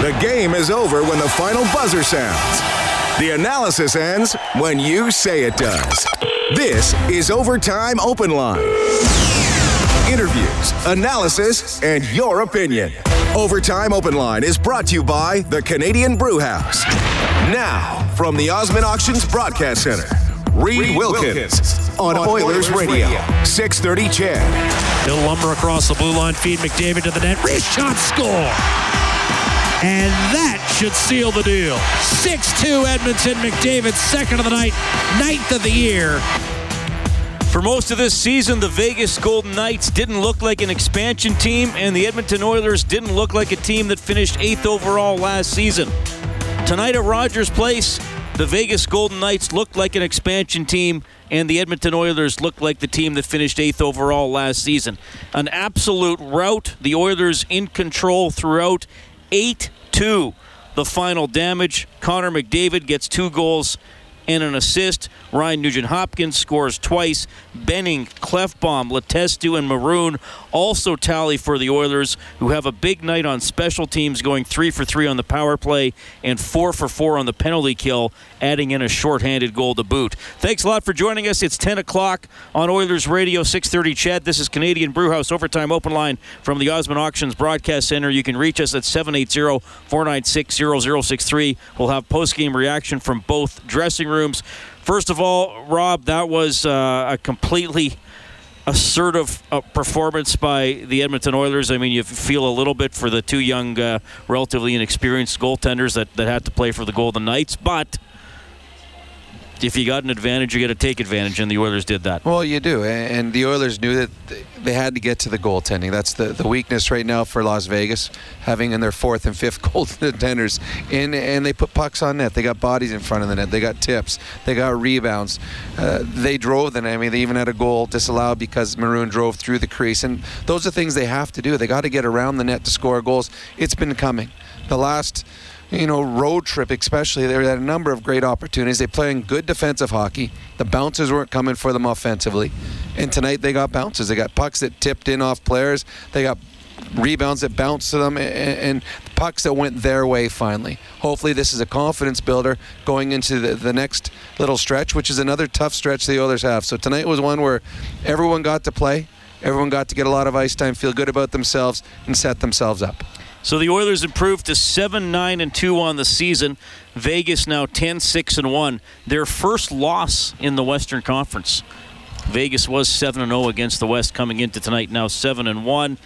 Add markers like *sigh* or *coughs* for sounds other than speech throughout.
The game is over when the final buzzer sounds. The analysis ends when you say it does. This is Overtime Open Line. Interviews, analysis, and your opinion. Overtime Open Line is brought to you by the Canadian Brew House. Now, from the Osmond Auctions Broadcast Center, Reed Wilkins on Oilers Radio, 630 CHED. Bill Lumber across the blue line, feed McDavid to the net. Wrist shot score. And that should seal the deal. 6-2 Edmonton McDavid, second of the night, ninth of the year. For most of this season, the Vegas Golden Knights didn't look like an expansion team, and the Edmonton Oilers didn't look like a team that finished eighth overall last season. Tonight at Rogers Place, the Vegas Golden Knights looked like an expansion team, and the Edmonton Oilers looked like the team that finished eighth overall last season. An absolute rout. The Oilers in control throughout. 8 2. The final damage. Connor McDavid gets two goals and an assist. Ryan Nugent Hopkins scores twice. Benning, Klefbom, Letestu, and Maroon also tally for the Oilers, who have a big night on special teams, going three for three on the power play and four for four on the penalty kill, adding in a shorthanded goal to boot. Thanks a lot for joining us. It's 10 o'clock on Oilers Radio, 6:30. CHED, this is Canadian Brewhouse Overtime Open Line from the Osmond Auctions Broadcast Center. You can reach us at 780-496-0063. We'll have post-game reaction from both dressing rooms. First of all, Rob, that was uh, a completely assertive uh, performance by the Edmonton Oilers. I mean, you feel a little bit for the two young, uh, relatively inexperienced goaltenders that, that had to play for the Golden Knights, but if you got an advantage, you got to take advantage, and the Oilers did that. Well, you do, and the Oilers knew that they had to get to the goaltending. That's the, the weakness right now for Las Vegas, having in their fourth and fifth *laughs* goaltenders in, and they put pucks on net. They got bodies in front of the net. They got tips. They got rebounds. Uh, they drove the net. I mean, they even had a goal disallowed because Maroon drove through the crease, and those are things they have to do. They got to get around the net to score goals. It's been coming. The last you know, road trip especially, they had a number of great opportunities. They playing good defensive hockey. The bounces weren't coming for them offensively. And tonight they got bounces. They got pucks that tipped in off players. They got rebounds that bounced to them and, and pucks that went their way finally. Hopefully this is a confidence builder going into the, the next little stretch, which is another tough stretch the Oilers have. So tonight was one where everyone got to play. Everyone got to get a lot of ice time, feel good about themselves, and set themselves up. So the Oilers improved to 7 9 and 2 on the season. Vegas now 10 6 and 1. Their first loss in the Western Conference. Vegas was 7 0 against the West coming into tonight, now 7 and 1.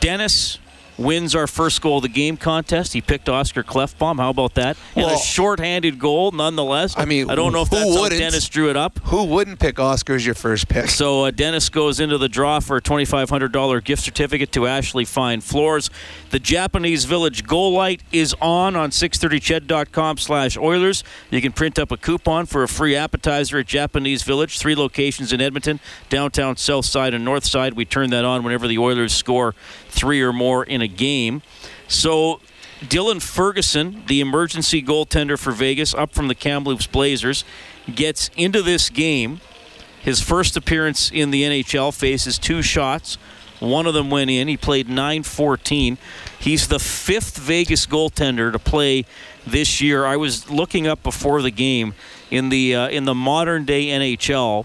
Dennis wins our first goal of the game contest. He picked Oscar Klefbom. How about that? Well, and a shorthanded goal, nonetheless. I mean, I don't know if that's how Dennis drew it up. Who wouldn't pick Oscar as your first pick? So uh, Dennis goes into the draw for a $2,500 gift certificate to Ashley Fine Floors. The Japanese Village Goal Light is on on 630ched.com slash Oilers. You can print up a coupon for a free appetizer at Japanese Village. Three locations in Edmonton, downtown, south side, and north side. We turn that on whenever the Oilers score three or more in a game. So Dylan Ferguson, the emergency goaltender for Vegas, up from the Kamloops Blazers, gets into this game. His first appearance in the NHL faces two shots. One of them went in. He played 9 14. He's the fifth Vegas goaltender to play this year. I was looking up before the game in the uh, in the modern day NHL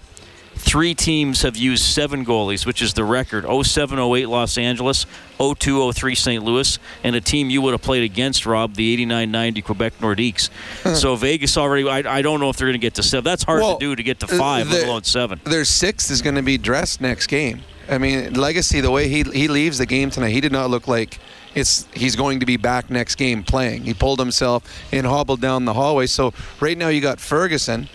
three teams have used seven goalies, which is the record 07 08 Los Angeles, 02 03 St. Louis, and a team you would have played against, Rob, the 89 90 Quebec Nordiques. so Vegas already, I, I, don't know if they're going to get to seven. That's hard well, to do to get to uh, five, the, let alone seven. Their sixth is going to be dressed next game. I mean, Lagacé, the way he, he leaves the game tonight, he did not look like it's he's going to be back next game playing. He pulled himself and hobbled down the hallway. So right now you got Ferguson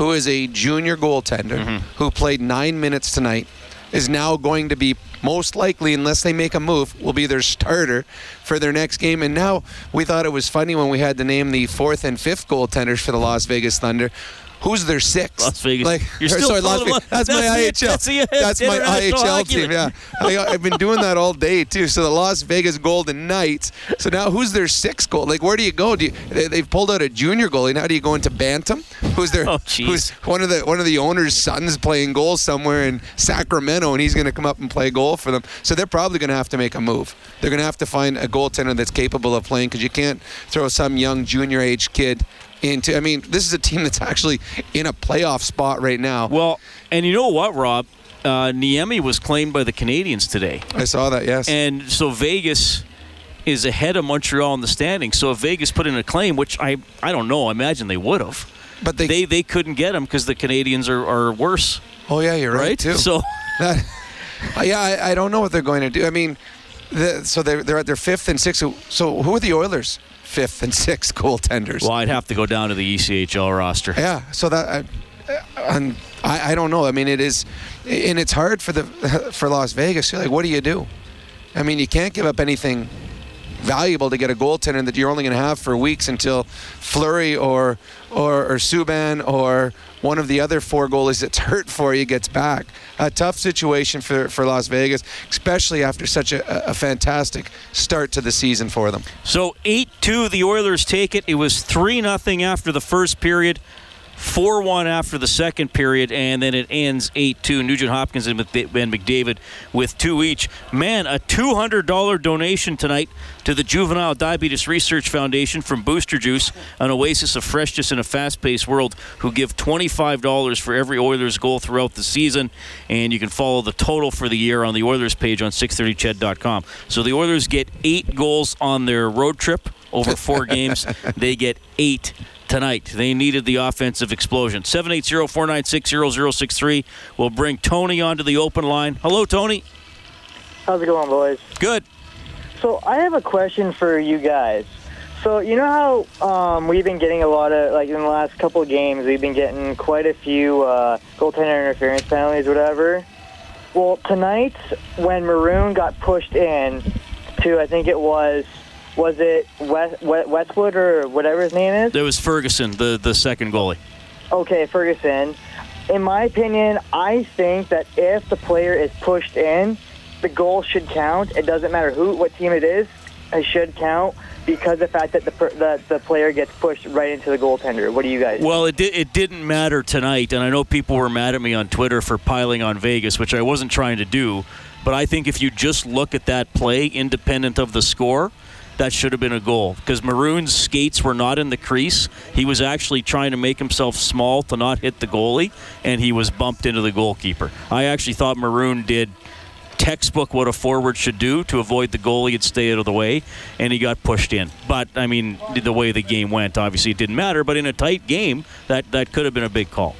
who is a junior goaltender mm-hmm. who played nine minutes tonight, is now going to be most likely, unless they make a move, will be their starter for their next game. And now we thought it was funny when we had to name the fourth and fifth goaltenders for the Las Vegas Thunder. Who's their sixth? Las Vegas. Like, You're still sorry, Las Vegas. That's, that's, my IHL. That's, the, that's my IHL team. Yeah, I, have been doing that all day too. So the Las Vegas Golden Knights. So now who's their sixth goal? Like, where do you go? Do you, they, have pulled out a junior goalie. Now do you go into Bantam? who's their Oh, jeez. who's one of the one of the owner's sons playing goal somewhere in Sacramento, and he's going to come up and play goal for them. So they're probably going to have to make a move. They're going to have to find a goaltender that's capable of playing because you can't throw some young junior age kid into. I mean, this is a team that's actually in a playoff spot right now. Well, and you know what, Rob? Uh, Niemi was claimed by the Canadiens today. I saw that. Yes. And so Vegas is ahead of Montreal in the standings. So if Vegas put in a claim, which I, I don't know, I imagine they would have. but they, They they couldn't get him because the Canadiens are, are worse, Oh yeah, you're right, right? too. So *laughs* That- Uh, yeah, I, I don't know what they're going to do. I mean, the, so they're they're at their fifth and sixth. So who are the Oilers' fifth and *laughs* sixth goaltenders? well, I'd have to go down to the ECHL roster. Yeah, so that I, and I, I don't know. I mean, it is, and it's hard for the *laughs* for Las Vegas. You're like, what do you do? I mean, you can't give up anything valuable to get a goaltender that you're only going to have for weeks until Fleury or or or Subban or one of the other four goalies that's hurt for you gets back. A tough situation for, for Las Vegas, especially after such a, a fantastic start to the season for them. So 8 2, the Oilers take it. It was 3 0 after the first period, 4 1 after the second period, and then it ends 8 2. Nugent Hopkins and Mc- McDavid with two each. Man, a $200 donation tonight to the Juvenile Diabetes Research Foundation from Booster Juice, an oasis of freshness in a fast paced world, who give $25 for every Oilers goal throughout the season. And you can follow the total for the year on the Oilers page on 630ched.com. So the Oilers get eight goals on their road trip over four *laughs* games. They get eight tonight. They needed the offensive explosion. 780-496-0063. We'll bring Tony onto the open line. Hello, Tony. How's it going, boys? Good. So I have a question for you guys. So you know how um, we've been getting a lot of like in the last couple of games we've been getting quite a few uh, goaltender interference penalties, whatever. Well, tonight when Maroon got pushed in to I think it was was it West, Westwood or whatever his name is. It was Ferguson, the, the second goalie. Okay, Ferguson. In my opinion, I think that if the player is pushed in, the goal should count. It doesn't matter who, what team it is. It should count because of the fact that the the, the player gets pushed right into the goaltender. What do you guys? Well, it, di- it didn't matter tonight, and I know people were mad at me on Twitter for piling on Vegas, which I wasn't trying to do. But I think if you just look at that play, independent of the score, that should have been a goal because Maroon's skates were not in the crease. He was actually trying to make himself small to not hit the goalie, and he was bumped into the goalkeeper. I actually thought Maroon did textbook what a forward should do to avoid the goalie and stay out of the way, and he got pushed in. But I mean, the way the game went, obviously it didn't matter. But in a tight game, that that could have been a big call.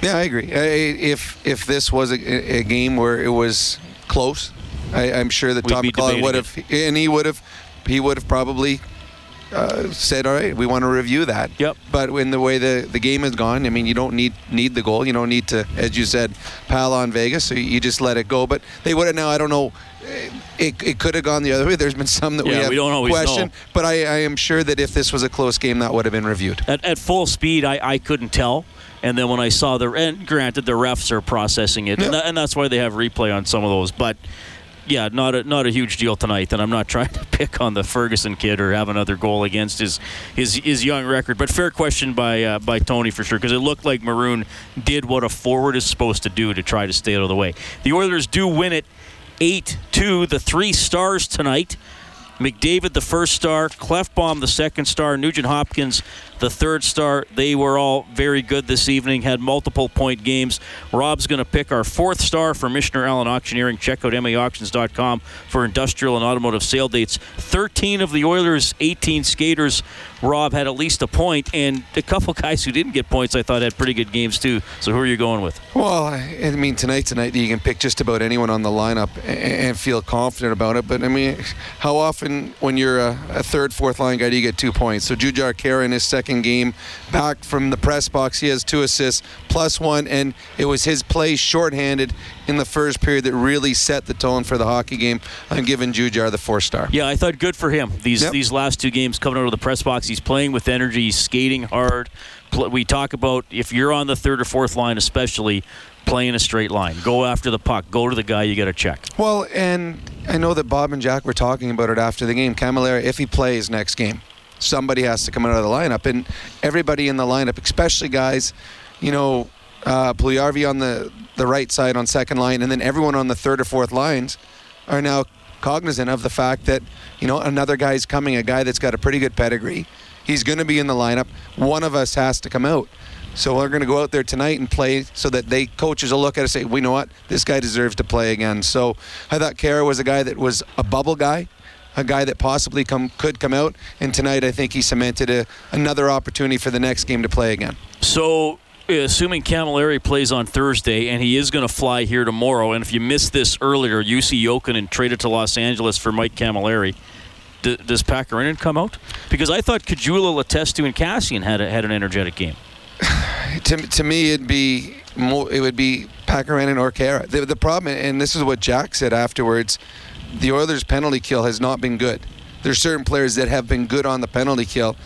Yeah, I agree. If if this was a, a game where it was close, I, I'm sure that We'd Tom McCullough would have, and he would have, he would have probably uh, said, "All right, we want to review that." Yep. But in the way the the game has gone, I mean, you don't need need the goal. You don't need to, as you said, pal on Vegas. So you just let it go. But they would have now. I don't know. It, it could have gone the other way. There's been some that we have we don't always questioned. know. But I, I am sure that if this was a close game, that would have been reviewed. At, at full speed, I, I couldn't tell. And then when I saw the and granted the refs are processing it, and, that, and that's why they have replay on some of those. But yeah, not a not a huge deal tonight. And I'm not trying to pick on the Ferguson kid or have another goal against his his, his young record. But fair question by uh, by Tony for sure because it looked like Maroon did what a forward is supposed to do to try to stay out of the way. The Oilers do win it eight two. The three stars tonight. McDavid, the first star, Klefbom, the second star, Nugent Hopkins, the third star. They were all very good this evening, had multiple point games. Rob's going to pick our fourth star for Michener Allen Auctioneering. Check out MAAuctions.com for industrial and automotive sale dates. 13 of the Oilers' 18 skaters, Rob, had at least a point, and a couple *laughs* guys who didn't get points I thought had pretty good games too. So who are you going with? Well, I mean, tonight, tonight you can pick just about anyone on the lineup and feel confident about it. But I mean, how often when you're a, a third, fourth line guy do you get two points? So Jujhar Khaira in his second game, back from the press box, he has two assists plus one, and it was his play shorthanded in the first period that really set the tone for the hockey game. I'm giving Jujhar the four star. Yeah, I thought good for him. These Yep. these last two games coming out of the press box, he's playing with energy, he's skating hard. We talk about if you're on the third or fourth line, especially playing a straight line, go after the puck, go to the guy you got to check. Well, and I know that Bob and Jack were talking about it after the game. Cammalleri, if he plays next game, somebody has to come out of the lineup, and everybody in the lineup, especially guys, you know, uh, on the the right side on second line, and then everyone on the third or fourth lines are now cognizant of the fact that you know another guy's coming, a guy that's got a pretty good pedigree. He's going to be in the lineup. One of us has to come out. So we're going to go out there tonight and play so that they coaches will look at it and say, we know what, this guy deserves to play again. So I thought Khaira was a guy that was a bubble guy, a guy that possibly come could come out. And tonight I think he cemented a, another opportunity for the next game to play again. So uh, assuming Cammalleri plays on Thursday and he is going to fly here tomorrow, and if you missed this earlier, Jussi Jokinen traded to Los Angeles for Mike Cammalleri. D- does Pakarinen come out? Because I thought Caggiula, Letestu, and Kassian had a, had an energetic game. *sighs* to, to me, it'd be more, it would be Pakarinen or Khaira. The, the problem, and this is what Jack said afterwards, the Oilers' penalty kill has not been good. There's certain players that have been good on the penalty kill,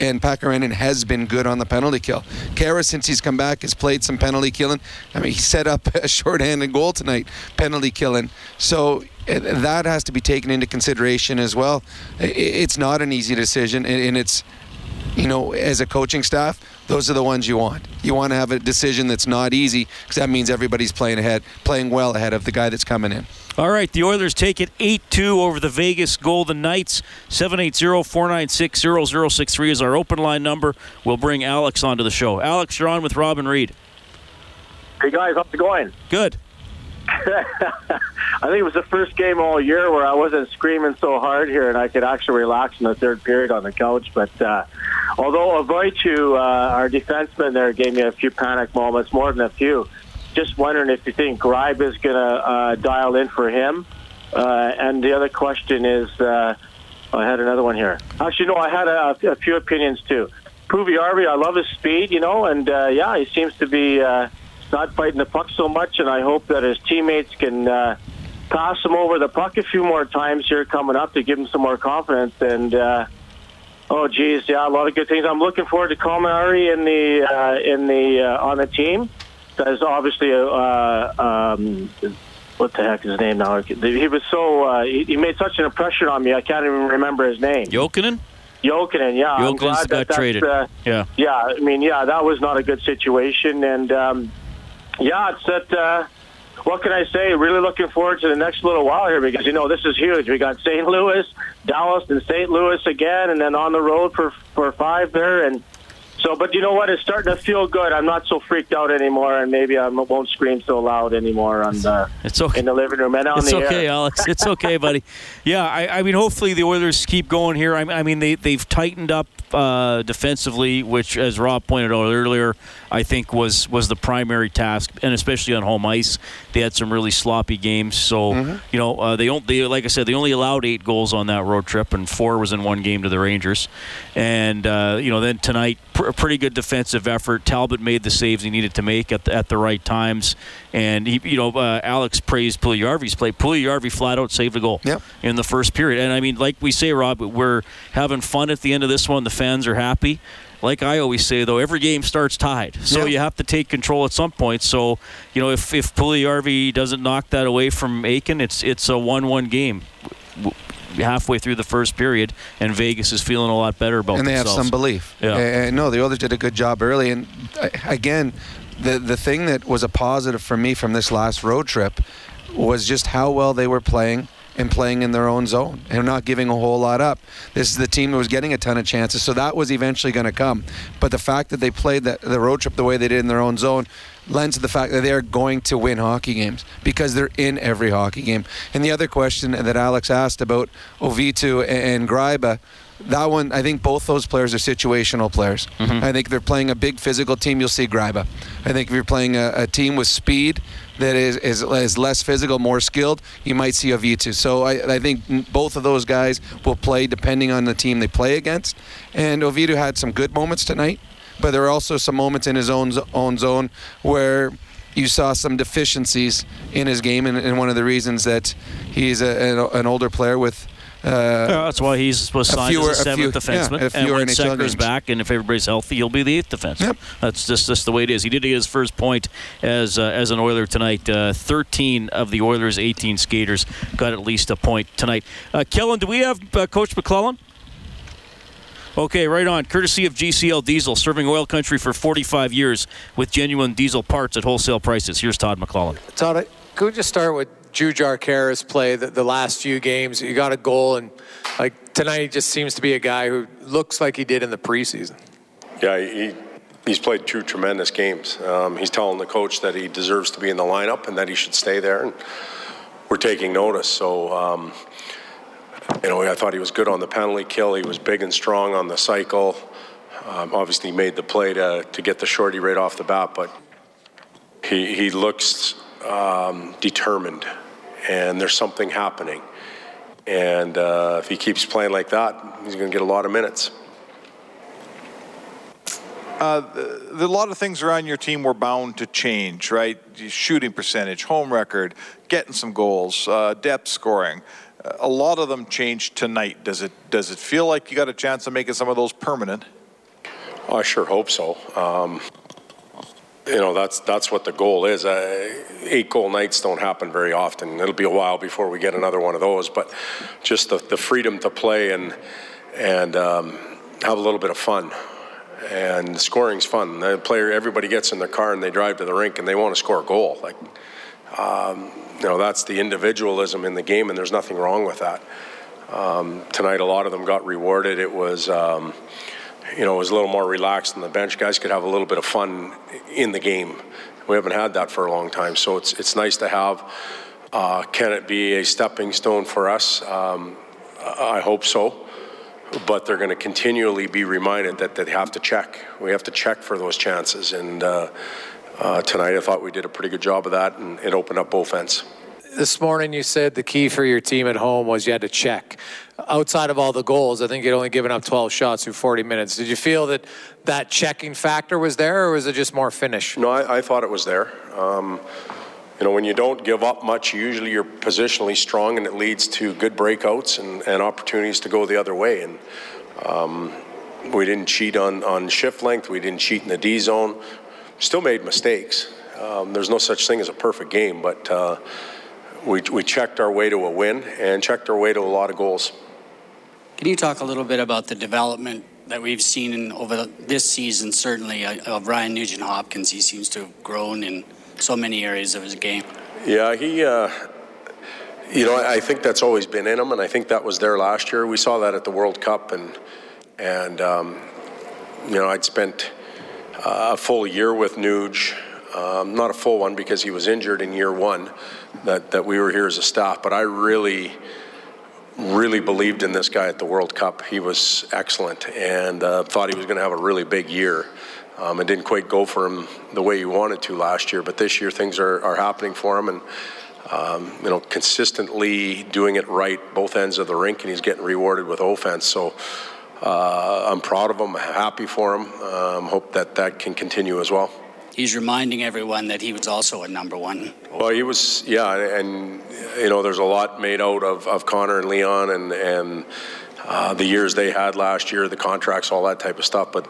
and Pakarinen has been good on the penalty kill. Khaira, since he's come back, has played some penalty killing. I mean, he set up a *laughs* shorthanded goal tonight, penalty killing. So eh, that has to be taken into consideration as well. It's not an easy decision, and it's you know, as a coaching staff, those are the ones you want. You want to have a decision that's not easy because that means everybody's playing ahead, playing well ahead of the guy that's coming in. All right, the Oilers take it 8-2 over the Vegas Golden Knights. 780-496-0063 is our open line number. We'll bring Alex onto the show. Alex, you're on with Robin Reed. Hey guys, how's it going? Good. *laughs* I think it was the first game all year where I wasn't screaming so hard here, and I could actually relax in the third period on the couch. But uh, although Auvitu, uh, our defenseman there, gave me a few panic moments, more than a few. Just wondering if you think Gryba is going to uh, dial in for him. Uh, and the other question is, uh, I had another one here. Actually, no, I had a, a few opinions too. Puljujarvi, I love his speed, you know, and uh, yeah, he seems to be uh, not fighting the puck so much, and I hope that his teammates can uh, pass him over the puck a few more times here coming up to give him some more confidence. And uh, oh, geez, yeah, a lot of good things. I'm looking forward to Cammalleri in the uh, in the uh, on the team. There's obviously a. Uh, um, what the heck is his name now? He was so uh, he, he made such an impression on me. I can't even remember his name. Jokinen. Jokinen, yeah. I'm got that traded. Uh, Yeah. yeah, I mean, yeah, that was not a good situation, and um, yeah, it's that. Uh, what can I say? Really looking forward to the next little while here because you know this is huge. We got St. Louis, Dallas, and St. Louis again, and then on the road for for five there, and so. But you know what? It's starting to feel good. I'm not so freaked out anymore, and maybe I won't scream so loud anymore on the It's okay. in the living room and on It's the okay, air. Alex. It's *laughs* okay, buddy. Yeah, I, I mean, hopefully the Oilers keep going here. I, I mean, they they've tightened up uh, defensively, which, as Rob pointed out earlier, I think was was the primary task, and especially on home ice, they had some really sloppy games. So you know, uh, they don't. They like I said, they only allowed eight goals on that road trip, and four was in one game to the Rangers. And uh, you know, then tonight, pr- a pretty good defensive effort. Talbot made the saves he needed to make at the, at the right times, and he, you know, uh, Alex praised Puljujarvi's play. Puljujarvi flat out saved a goal Yep. in the first period. And I mean, like we say, Rob, we're having fun at the end of this one. The fans are happy. Like I always say, though, every game starts tied, so Yep. you have to take control at some point. So, you know, if if Puljujarvi doesn't knock that away from Eakin, it's it's a one-one game. Halfway through the first period, and Vegas is feeling a lot better about and they have some belief. Yeah. And no, the Oilers did a good job early. And uh, again, the the thing that was a positive for me from this last road trip was just how well they were playing and playing in their own zone and not giving a whole lot up. This is the team that was getting a ton of chances, so that was eventually going to come. But the fact that they played the, the road trip the way they did in their own zone lends to the fact that they are going to win hockey games because they're in every hockey game. And the other question that Alex asked about Auvitu and Gryba, that one, I think both those players are situational players. Mm-hmm. I think if they're playing a big physical team, you'll see Gryba. I think if you're playing a, a team with speed that is, is, is less physical, more skilled, you might see Auvitu. So I, I think both of those guys will play depending on the team they play against. And Auvitu had some good moments tonight, but there were also some moments in his own, own zone where you saw some deficiencies in his game, and, and one of the reasons that he's a, an older player with. Uh, Yeah, that's why he's was A signed fewer- as a a few- seventh yeah, defenseman. a and fewer when NHL Seker's games. back, and if everybody's healthy, he'll be the eighth defenseman. Yep. That's just just the way it is. He did get his first point as uh, as an Oiler tonight. Uh, Thirteen of the Oilers' 18 skaters got at least a point tonight. Uh, Kellen, do we have uh, Coach McLellan? Okay, right on. Courtesy of GCL Diesel, serving oil country for 45 years with genuine diesel parts at wholesale prices. Here's Todd McLellan. Todd, could we just start with Jujhar Khaira's play the, the last few games? You got a goal, and like tonight, he just seems to be a guy who looks like he did in the preseason. Yeah, he, he's played two tremendous games. Um, he's telling the coach that he deserves to be in the lineup and that he should stay there, and we're taking notice. So. Um, you know, I thought he was good on the penalty kill. He was big and strong on the cycle. Um, obviously, he made the play to, to get the shorty right off the bat, but he, he looks um, determined, and there's something happening. And uh, if he keeps playing like that, he's going to get a lot of minutes. Uh, the, a lot of things around your team were bound to change, right? Shooting percentage, home record, getting some goals, uh, depth scoring a lot of them changed tonight. Does it does it feel like you got a chance of making some of those permanent? I sure hope so. Um, you know that's that's what the goal is. Uh, eight goal nights don't happen very often. It'll be a while before we get another one of those. But just the, the freedom to play and and um, have a little bit of fun. And scoring's fun. The player, everybody gets in their car and they drive to the rink and they want to score a goal. Like um, you know, that's the individualism in the game, and there's nothing wrong with that. Um, tonight, a lot of them got rewarded. It was, um, you know, it was a little more relaxed on the bench. Guys could have a little bit of fun in the game. We haven't had that for a long time, so it's it's nice to have. Uh, can it be a stepping stone for us? Um, I hope so. But they're going to continually be reminded that they have to check. We have to check for those chances, and uh, uh, tonight. I thought we did a pretty good job of that, and it opened up both ends. This morning, you said the key for your team at home was you had to check. Outside of all the goals, I think you'd only given up 12 shots through 40 minutes. Did you feel that that checking factor was there, or was it just more finish? No, I, I thought it was there. Um, you know, when you don't give up much, usually you're positionally strong, and it leads to good breakouts and, and opportunities to go the other way. And um, we didn't cheat on, on shift length. We didn't cheat in the D zone still made mistakes. Um, there's no such thing as a perfect game, but uh, we, we checked our way to a win and checked our way to a lot of goals. Can you talk a little bit about the development that we've seen in, over this season, certainly, uh, of Ryan Nugent Hopkins? He seems to have grown in so many areas of his game. Yeah, he. Uh, you know, I think that's always been in him, and I think that was there last year. We saw that at the World Cup, and and um, you know, I'd spent a full year with Nuge. Um, not a full one because he was injured in year one that, that we were here as a staff, but I really, really believed in this guy at the World Cup. He was excellent and uh, thought he was going to have a really big year. Um, it didn't quite go for him the way he wanted to last year, but this year things are, are happening for him and um, you know consistently doing it right both ends of the rink, and he's getting rewarded with offense. So uh, I'm proud of him, happy for him. Um, hope that that can continue as well. He's reminding everyone that he was also a number one. Well, he was, yeah, and you know, there's a lot made out of, of Connor and Leon and and uh, the years they had last year, the contracts, all that type of stuff. But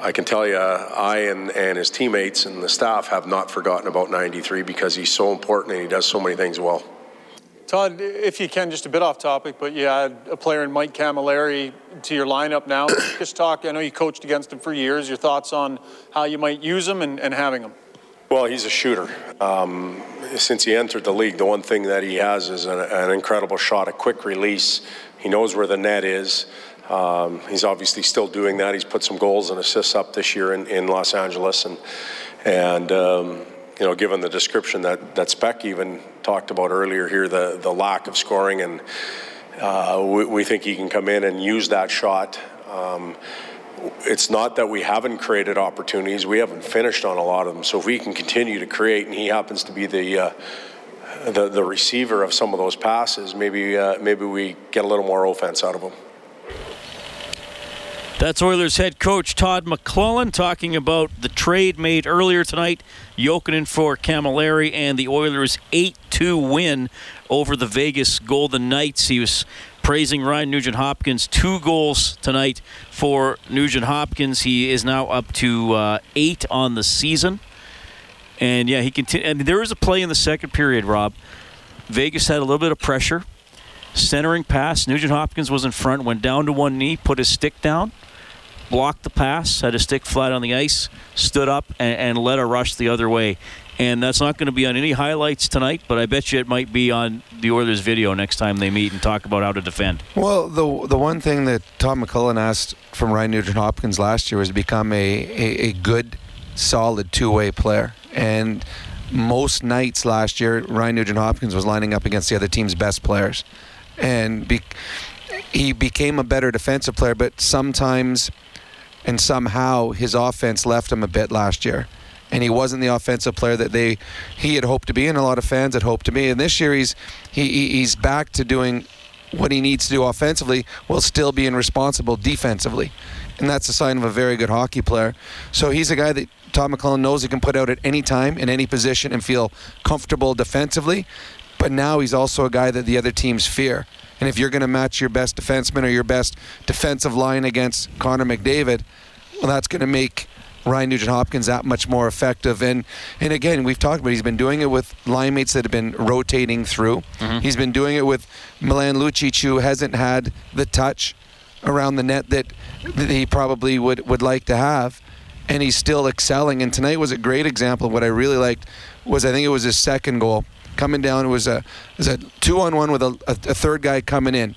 I can tell you, I and, and his teammates and the staff have not forgotten about 93 because he's so important and he does so many things well. Todd, if you can, just a bit off topic, but you had a player in Mike Cammalleri to your lineup now. *coughs* just talk, I know you coached against him for years. Your thoughts on how you might use him and, and having him? Well, he's a shooter. Um, since he entered the league, the one thing that he has is an, an incredible shot, a quick release. He knows where the net is. Um, he's obviously still doing that. He's put some goals and assists up this year in, in Los Angeles, and and um, you know, given the description that, that Spec even talked about earlier here, the, the lack of scoring, and uh, we, we, think he can come in and use that shot. Um, it's not that we haven't created opportunities; we haven't finished on a lot of them. So if we can continue to create, and he happens to be the uh, the, the receiver of some of those passes, maybe uh, maybe we get a little more offense out of him. That's Oilers head coach Todd McLellan talking about the trade made earlier tonight. Jokinen for Cammalleri and the Oilers' 8 2 win over the Vegas Golden Knights. He was praising Ryan Nugent Hopkins. Two goals tonight for Nugent Hopkins. He is now up to uh, eight on the season. And yeah, he continued. Mean, there was a play in the second period, Rob. Vegas had a little bit of pressure. Centering pass. Nugent Hopkins was in front, went down to one knee, put his stick down blocked the pass, had a stick flat on the ice, stood up, and, and led a rush the other way. And that's not going to be on any highlights tonight, but I bet you it might be on the Oilers video next time they meet and talk about how to defend. Well, the the one thing that Tom McLellan asked from Ryan Nugent Hopkins last year was to become a, a, a good, solid two way player. And most nights last year, Ryan Nugent Hopkins was lining up against the other team's best players. And be, he became a better defensive player, but sometimes and somehow his offense left him a bit last year. And he wasn't the offensive player that they he had hoped to be, and a lot of fans had hoped to be. And this year he's he, he's back to doing what he needs to do offensively while still being responsible defensively. And that's a sign of a very good hockey player. So he's a guy that Tom McLellan knows he can put out at any time, in any position, and feel comfortable defensively. But now he's also a guy that the other teams fear. And if you're going to match your best defenseman or your best defensive line against Connor McDavid, well, that's going to make Ryan Nugent Hopkins that much more effective. And and again, we've talked about he's been doing it with line mates that have been rotating through. Mm-hmm. He's been doing it with Milan Lucic, who hasn't had the touch around the net that, that he probably would, would like to have. And he's still excelling. And tonight was a great example of what I really liked was I think it was his second goal. Coming down, it was a, it was a two on one with a, a, a third guy coming in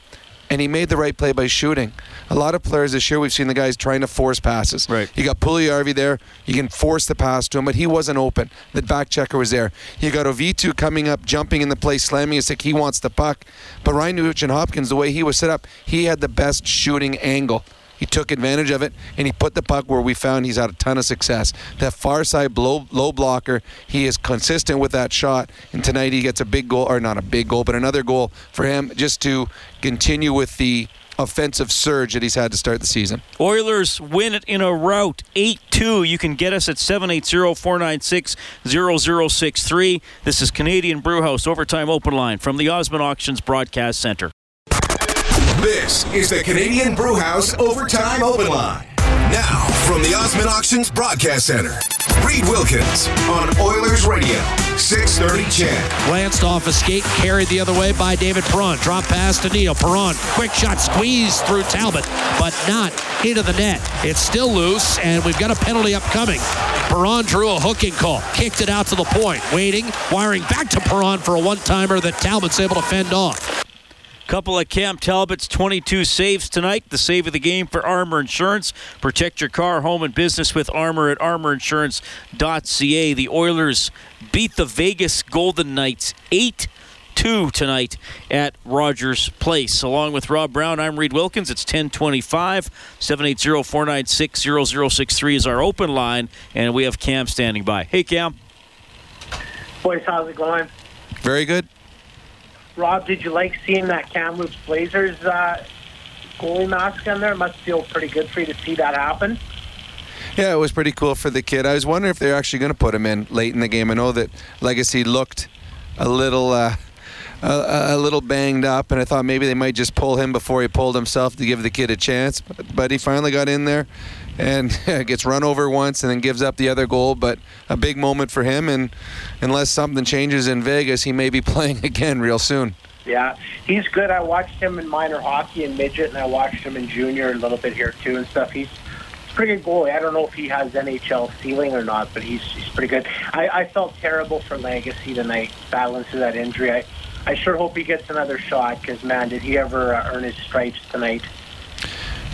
and he made the right play by shooting. A lot of players this year, we've seen the guys trying to force passes. Right. You got Puljujarvi there. You can force the pass to him, but he wasn't open. The back checker was there. You got Auvitu coming up, jumping in the play, slamming a stick. He wants the puck. But Ryan Nugent Hopkins, the way he was set up, he had the best shooting angle. He took advantage of it and he put the puck where we found he's had a ton of success. That far side low, low blocker, he is consistent with that shot. And tonight he gets a big goal, or not a big goal, but another goal for him just to continue with the offensive surge that he's had to start the season. Oilers win it in a rout, 8-2. You can get us at 780-496-0063. This is Canadian Brewhouse Overtime Open Line from the Osmond Auctions Broadcast Center. This is the Canadian Brewhouse Overtime Open Line. Now, from the Osmond Auctions Broadcast Center, Reed Wilkins on Oilers Radio, 630 CHED. Glanced off a skate, carried the other way by David Perron. Drop pass to Neal. Perron, quick shot, squeezed through Talbot, but not into the net. It's still loose, and we've got a penalty upcoming. Perron drew a hooking call, kicked it out to the point, waiting, wiring back to Perron for a one-timer that Talbot's able to fend off. Couple of Cam Talbot's 22 saves tonight. The save of the game for Armor Insurance. Protect your car, home, and business with Armor at armorinsurance.ca. The Oilers beat the Vegas Golden Knights 8 2 tonight at Rogers Place. Along with Rob Brown, I'm Reed Wilkins. It's 1025. 780 496 0063 is our open line, and we have Cam standing by. Hey, Cam. Boys, how's it going? Very good. Rob, did you like seeing that Kamloops Blazers uh, goalie mask on there? It must feel pretty good for you to see that happen. Yeah, it was pretty cool for the kid. I was wondering if they're actually going to put him in late in the game. I know that Lagacé looked a little uh, a, a, little banged up, and I thought maybe they might just pull him before he pulled himself to give the kid a chance. But, but he finally got in there and *laughs* gets run over once and then gives up the other goal. But a big moment for him, and unless something changes in Vegas, he may be *laughs* playing again real soon. Yeah, he's good. I watched him in minor hockey and midget, and I watched him in junior a little bit here too and stuff. He's pretty good goalie. I don't know if he has NHL ceiling or not, but he's he's pretty good. I, I felt terrible for Lagacé tonight, battling through that injury. I, I sure hope he gets another shot because man, did he ever uh, earn his stripes tonight?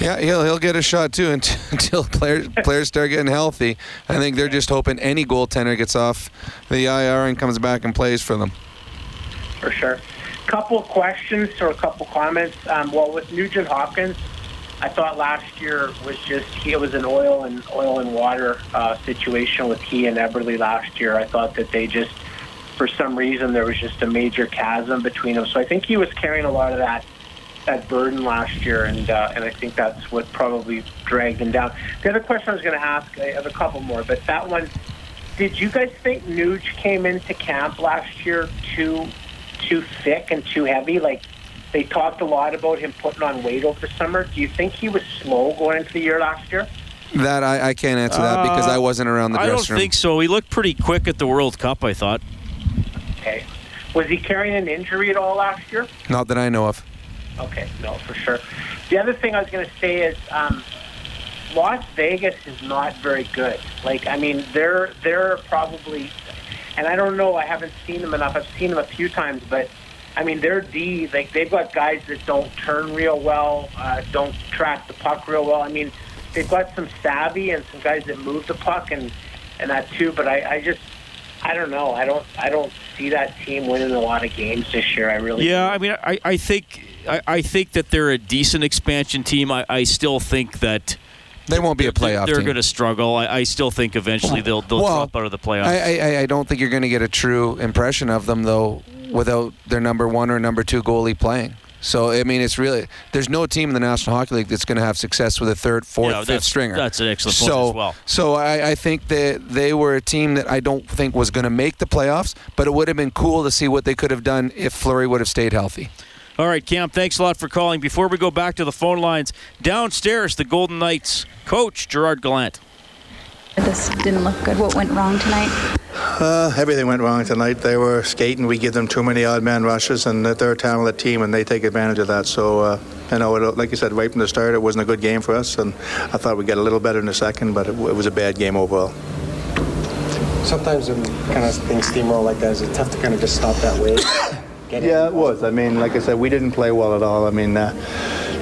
Yeah, he'll he'll get a shot too *laughs* until players players start getting healthy. I think they're just hoping any goaltender gets off the IR and comes back and plays for them. For sure. Couple of questions or a couple comments. Um, well, with Nugent Hopkins, I thought last year was just he it was an oil and oil and water uh, situation with he and Eberle last year. I thought that they just for some reason there was just a major chasm between them. So I think he was carrying a lot of that that burden last year, and uh, and I think that's what probably dragged him down. The other question I was going to ask, I have a couple more, but that one, did you guys think Nuge came into camp last year too too thick and too heavy? Like they talked a lot about him putting on weight over the summer. Do you think he was slow going into the year last year? That I, I can't answer that because I wasn't around the Uh, I dressing don't room. think so. He looked pretty quick at the World Cup, I thought. Okay. Was he carrying an injury at all last year? Not that I know of. Okay, no, for sure. The other thing I was going to say is, um, Las Vegas is not very good. Like, I mean, they're they're probably, and I don't know. I haven't seen them enough. I've seen them a few times, but I mean, their D, like they've got guys that don't turn real well, uh, don't track the puck real well. I mean, they've got some savvy and some guys that move the puck and and that too. But I, I just, I don't know. I don't, I don't see that team winning a lot of games this year. I really. Yeah, I mean, I, I think I, I think that they're a decent expansion team. I, I still think that. They won't be a playoff They're team. going to struggle. I, I still think eventually they'll they'll Well, drop out of the playoffs. I, I, I don't think you're going to get a true impression of them though without their number one or number two goalie playing. So I mean, it's really there's no team in the National Hockey League that's going to have success with a third, fourth, Yeah, fifth stringer. that's an excellent point so, as well. So I, I think that they were a team that I don't think was going to make the playoffs, but it would have been cool to see what they could have done if Fleury would have stayed healthy. All right, Cam, thanks a lot for calling. Before we go back to the phone lines, downstairs, the Golden Knights coach, Gerard Gallant. This didn't look good. What went wrong tonight? Uh, everything went wrong tonight. They were skating. We give them too many odd man rushes, and they're a talented team, and they take advantage of that. So, uh, you know, it, like you said, right from the start, it wasn't a good game for us, and I thought we'd get a little better in the second, but it, it was a bad game overall. Sometimes when kind of things steamroll like that, is it tough to kind of just stop that wave? *coughs* Yeah, it was. I mean, like I said, we didn't play well at all. I mean, uh,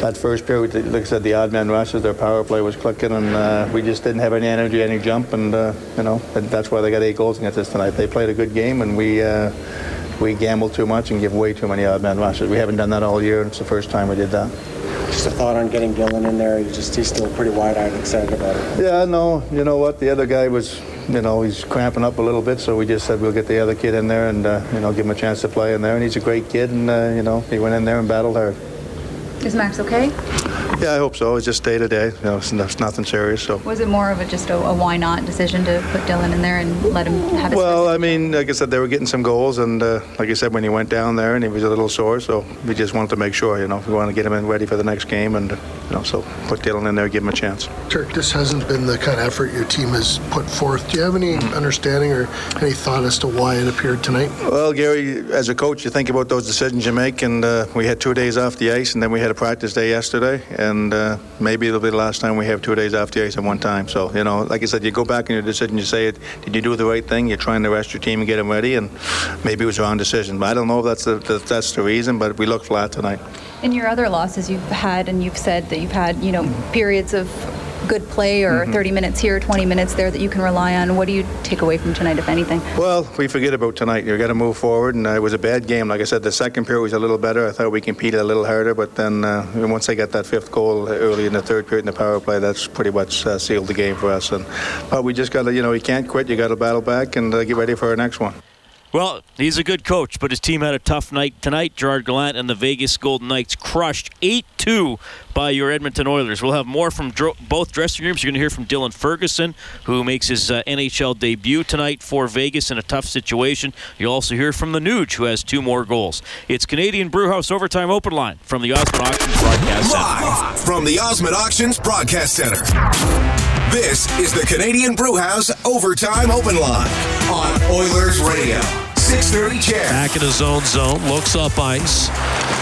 that first period, like I said, the odd man rushes, their power play was clicking, and uh, we just didn't have any energy, any jump, and uh, you know, and that's why they got eight goals against us tonight. They played a good game, and we uh, we gambled too much and give way too many odd man rushes. We haven't done that all year, and it's the first time we did that. Just a thought on getting Dylan in there. He's just he's still pretty wide-eyed and excited about it. Yeah, no, you know what? The other guy was, you know, he's cramping up a little bit, so we just said we'll get the other kid in there and, uh, you know, give him a chance to play in there. And he's a great kid, and, uh, you know, he went in there and battled hard. Is Max okay? Yeah, I hope so. It's just day to day. You know, it's, it's nothing serious. So. Was it more of a just a, a why not decision to put Dylan in there and let him have his Well, I mean, like I said, they were getting some goals, and uh, like I said, when he went down there, and he was a little sore, so we just wanted to make sure, you know, we want to get him in ready for the next game, and uh, you know, so put Dylan in there, give him a chance. Turk, this hasn't been the kind of effort your team has put forth. Do you have any understanding or any thought as to why it appeared tonight? Well, Gary, as a coach, you think about those decisions you make, and uh, we had two days off the ice, and then we had a practice day yesterday, and uh, maybe it'll be the last time we have two days off the ice at one time. So, you know, like I said, you go back in your decision, you say, did you do the right thing? You're trying to rest your team and get them ready, and maybe it was a wrong decision. But I don't know if that's the, the, that's the reason, but we looked flat tonight. In your other losses you've had, and you've said that you've had, you know, periods of good play or Mhm. 30 minutes here, 20 minutes there that you can rely on. What do you take away from tonight, if anything? Well, we forget about tonight. You got to move forward, and uh, it was a bad game. Like I said, the second period was a little better. I thought we competed a little harder, but then uh, once they got that fifth goal early in the third period in the power play, that's pretty much uh, sealed the game for us. And but we just got to, you know, you can't quit. You got to battle back and uh, get ready for our next one. Well, he's a good coach, but his team had a tough night tonight. Gerard Gallant and the Vegas Golden Knights crushed 8 2 by your Edmonton Oilers. We'll have more from both dressing rooms. You're going to hear from Dylan Ferguson, who makes his uh, NHL debut tonight for Vegas in a tough situation. You'll also hear from the Nuge, who has two more goals. It's Canadian Brewhouse Overtime Open Line from the Osmond Auctions Broadcast Center. From the Osmond Auctions Broadcast Center. This is the Canadian Brewhouse Overtime Open Line on Oilers Radio. 630 CHED. Back in his own zone, looks up ice,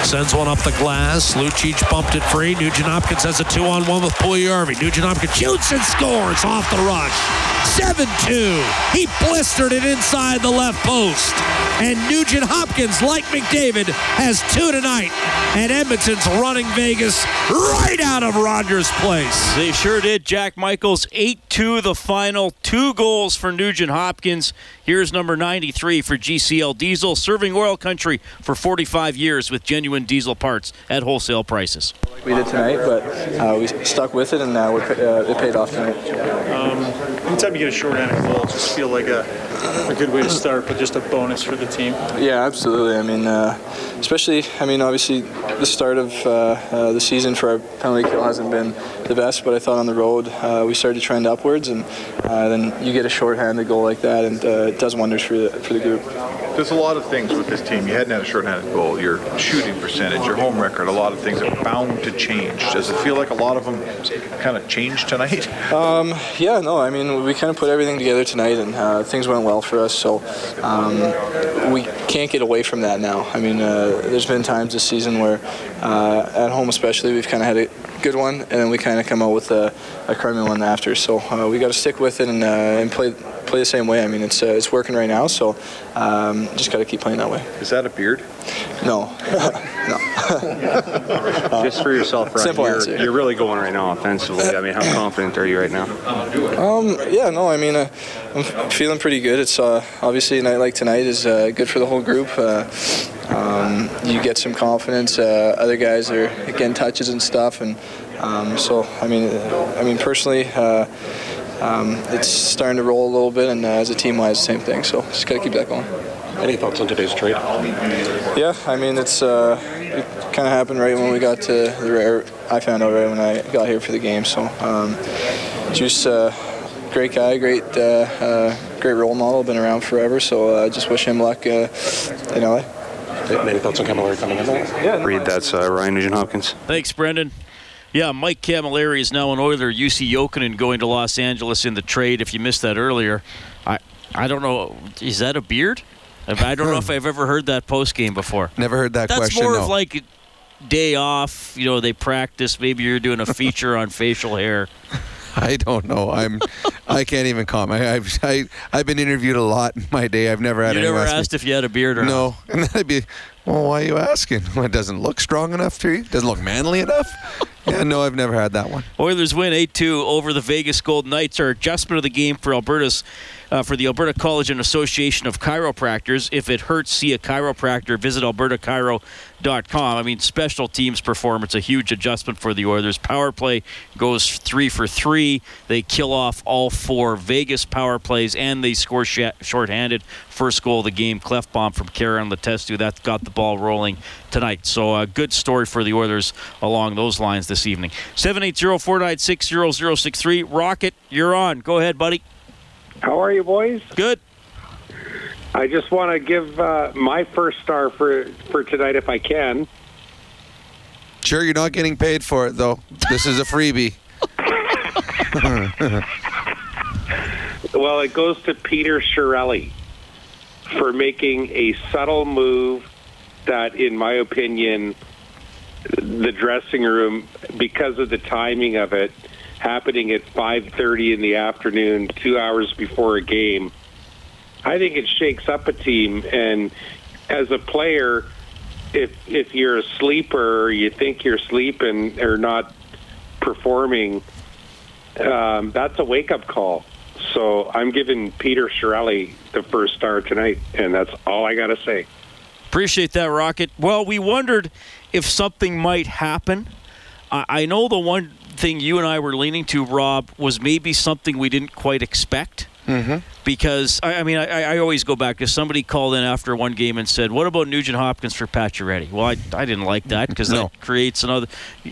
sends one up the glass. Lucic bumped it free. Nugent Hopkins has a two on one with Puljujarvi. Nugent Hopkins shoots and scores off the rush. 7 2. He blistered it inside the left post. And Nugent Hopkins, like McDavid, has two tonight. And Edmonton's running Vegas right out of Rogers Place. They sure did. Jack Michaels, 8 2 the final. Two goals for Nugent Hopkins. Here's number 93 for GCL Diesel, serving oil country for 45 years with genuine diesel parts at wholesale prices. we did tonight, but uh, we stuck with it, and we, uh, it paid off tonight. Um, anytime you get a shorthanded goal, it just feel like a, a good way to start, but just a bonus for the team. Yeah, absolutely. I mean, uh, especially, I mean, obviously, the start of uh, uh, the season for our penalty kill hasn't been the best, but I thought on the road uh, we started to trend upwards, and uh, then you get a shorthanded goal like that, and uh, it does wonders for the, for the group. There's a lot of things with this team. You hadn't had a shorthanded goal, your shooting percentage, your home record, a lot of things are bound to change. Does it feel like a lot of them kind of changed tonight? *laughs* Um, yeah, no, I mean, we kind of put everything together tonight, and uh, things went well for us. So um, we can't get away from that now. I mean, uh, there's been times this season where, uh, at home especially, we've kind of had a good one, and then we kind of come out with a, a Cartman one after. So uh, we got to stick with it and, uh, and play play the same way. I mean, it's uh, it's working right now, so um, just got to keep playing that way. Is that a beard? No, *laughs* no. *laughs* Just for yourself, Ryan. Simple you're, answer. you're really going right now offensively. I mean, how confident are you right now? Um, yeah, no, I mean, uh, I'm feeling pretty good. It's uh, obviously a night like tonight is uh, good for the whole group. Uh, um, you get some confidence. Uh, other guys are getting touches and stuff, and um, so I mean, I mean personally, uh, um, it's starting to roll a little bit, and uh, as a team, wise, same thing. So just gotta keep that going. Any thoughts on today's trade? Yeah, I mean it's uh, it kind of happened right when we got to the rare. I found out right when I got here for the game. So um, Juice, uh, great guy, great uh, uh, great role model, been around forever. So uh, just wish him luck uh, in LA. Any thoughts on Cammalleri coming in? Yeah. Reed that's uh, Ryan Nugent Hopkins. Thanks, Brendan. Yeah, Mike Cammalleri is now an Oiler. Jussi Jokinen going to Los Angeles in the trade. If you missed that earlier, I I don't know. Is that a beard? I don't know if *laughs* I've ever heard that post game before. Never heard that That's question. more no. of like day off. You know, they practice. Maybe you're doing a feature on facial hair. *laughs* I don't know. I'm. I can't even comment. I, I've I, I've been interviewed a lot in my day. I've never had You never ask me- asked if you had a beard or not. No, *laughs* and then I'd be, well, why are you asking? Well, it doesn't look strong enough to you. Doesn't look manly enough. Yeah, no, I've never had that one. Oilers win 8-2 over the Vegas Golden Knights. Our adjustment of the game for Alberta's uh, for the Alberta College and Association of Chiropractors. If it hurts, see a chiropractor. Visit albertachiro.com. I mean, special teams performance a huge adjustment for the Oilers. Power play goes three for three. They kill off all four Vegas power plays and they score sh- shorthanded. First goal of the game, Klefbom from Karen Letestu. That got the ball rolling tonight. So a good story for the Oilers along those lines this evening. 780-496-0063. Rocket, you're on. Go ahead, buddy. How are you, boys? Good. I just want to give uh, my first star for for tonight, if I can. Sure, you're not getting paid for it though. This is a freebie. *laughs* Well, it goes to Peter Chiarelli for making a subtle move that, in my opinion, the dressing room, because of the timing of it, happening at 5:30 in the afternoon, two hours before a game, I think it shakes up a team. And as a player, if if you're a sleeper, or you think you're sleeping or not performing, um, that's a wake up call. So I'm giving Peter Chiarelli the first star tonight, and that's all I got to say. Appreciate that, Rocket. Well, we wondered if something might happen. I, I know the one thing you and I were leaning to, Rob, was maybe something we didn't quite expect. Mm-hmm. Because I, I mean, I, I always go back to somebody called in after one game and said, "What about Nugent Hopkins for Pacioretty?" Well, I, I didn't like that because No. that creates another, *laughs*